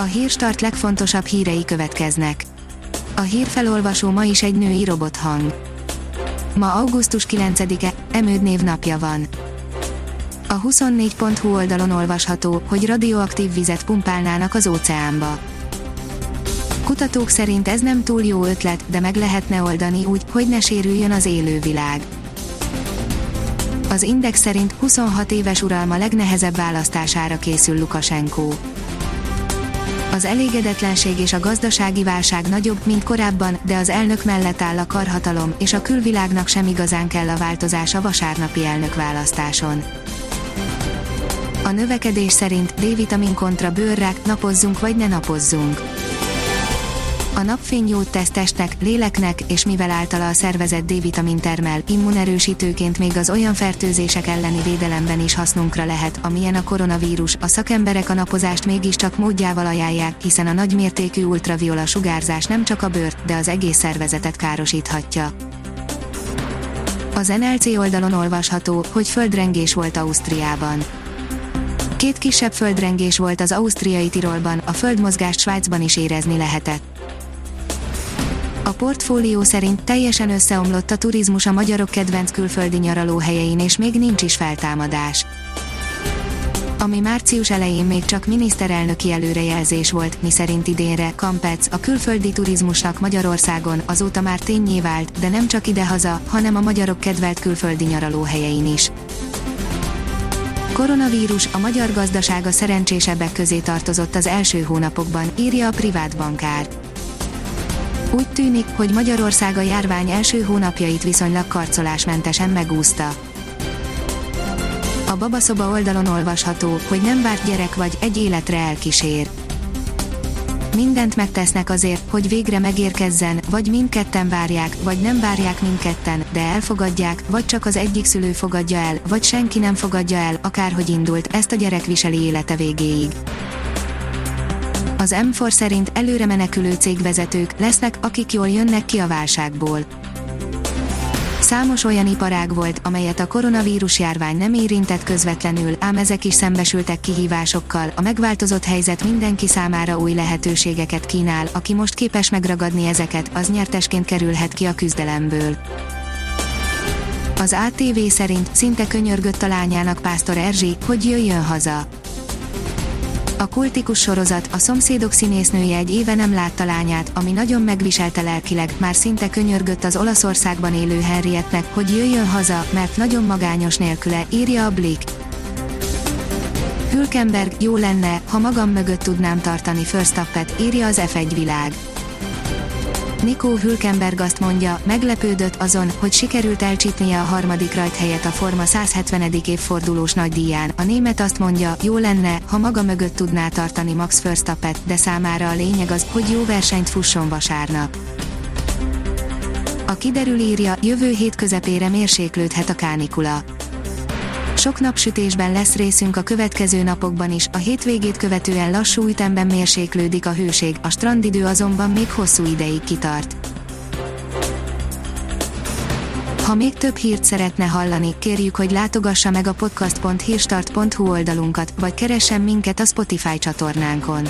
A hírstart legfontosabb hírei következnek. A hírfelolvasó ma is egy női robothang. Ma augusztus 9-e, Emőd napja van. A 24.hu oldalon olvasható, hogy radioaktív vizet pumpálnának az óceánba. Kutatók szerint ez nem túl jó ötlet, de meg lehetne oldani úgy, hogy ne sérüljön az élővilág. Az Index szerint 26 éves uralma legnehezebb választására készül Lukasenko. Az elégedetlenség és a gazdasági válság nagyobb, mint korábban, de az elnök mellett áll a karhatalom, és a külvilágnak sem igazán kell a változás a vasárnapi elnökválasztáson. A növekedés szerint D-vitamin kontra bőrrák, napozzunk vagy ne napozzunk. A napfény jót tesz testnek, léleknek, és mivel általa a szervezet D-vitamin termel, immunerősítőként még az olyan fertőzések elleni védelemben is hasznunkra lehet, amilyen a koronavírus, a szakemberek a napozást mégiscsak módjával ajánlják, hiszen a nagymértékű ultraviola sugárzás nem csak a bőrt, de az egész szervezetet károsíthatja. Az NLC oldalon olvasható, hogy földrengés volt Ausztriában. Két kisebb földrengés volt az ausztriai Tirolban, a földmozgást Svájcban is érezni lehetett. A portfólió szerint teljesen összeomlott a turizmus a magyarok kedvenc külföldi nyaralóhelyein és még nincs is feltámadás. Ami március elején még csak miniszterelnöki előrejelzés volt, miszerint idénre Kampec a külföldi turizmusnak Magyarországon azóta már tényé vált, de nem csak idehaza, hanem a magyarok kedvelt külföldi nyaralóhelyein is. Koronavírus a magyar gazdasága szerencsésebbek közé tartozott az első hónapokban, írja a privát bankár. Úgy tűnik, hogy Magyarország a járvány első hónapjait viszonylag karcolásmentesen megúszta. A babaszoba oldalon olvasható, hogy nem várt gyerek vagy, egy életre elkísér. Mindent megtesznek azért, hogy végre megérkezzen, vagy mindketten várják, vagy nem várják mindketten, de elfogadják, vagy csak az egyik szülő fogadja el, vagy senki nem fogadja el, akárhogy indult, ezt a gyerek viseli élete végéig. Az M4 szerint előre menekülő cégvezetők lesznek, akik jól jönnek ki a válságból. Számos olyan iparág volt, amelyet a koronavírus járvány nem érintett közvetlenül, ám ezek is szembesültek kihívásokkal. A megváltozott helyzet mindenki számára új lehetőségeket kínál, aki most képes megragadni ezeket, az nyertesként kerülhet ki a küzdelemből. Az ATV szerint szinte könyörgött a lányának Pásztor Erzsi, hogy jöjjön haza. A kultikus sorozat, a szomszédok színésznője egy éve nem látta lányát, ami nagyon megviselte lelkileg, már szinte könyörgött az Olaszországban élő Henrietnek, hogy jöjjön haza, mert nagyon magányos nélküle, írja a Blick. Hülkenberg, jó lenne, ha magam mögött tudnám tartani Firstappet, írja az F1 világ. Nico Hülkenberg azt mondja, meglepődött azon, hogy sikerült elcsípnie a harmadik rajthelyet a Forma 170. évfordulós nagydíján. A német azt mondja, jó lenne, ha maga mögött tudná tartani Max Verstappet, de számára a lényeg az, hogy jó versenyt fusson vasárnap. A kiderül írja, jövő hét közepére mérséklődhet a kánikula. Sok napsütésben lesz részünk a következő napokban is, a hétvégét követően lassú ütemben mérséklődik a hőség, a strandidő azonban még hosszú ideig kitart. Ha még több hírt szeretne hallani, kérjük, hogy látogassa meg a podcast.hírstart.hu oldalunkat, vagy keressen minket a Spotify csatornánkon.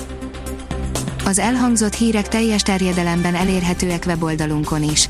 Az elhangzott hírek teljes terjedelemben elérhetőek weboldalunkon is.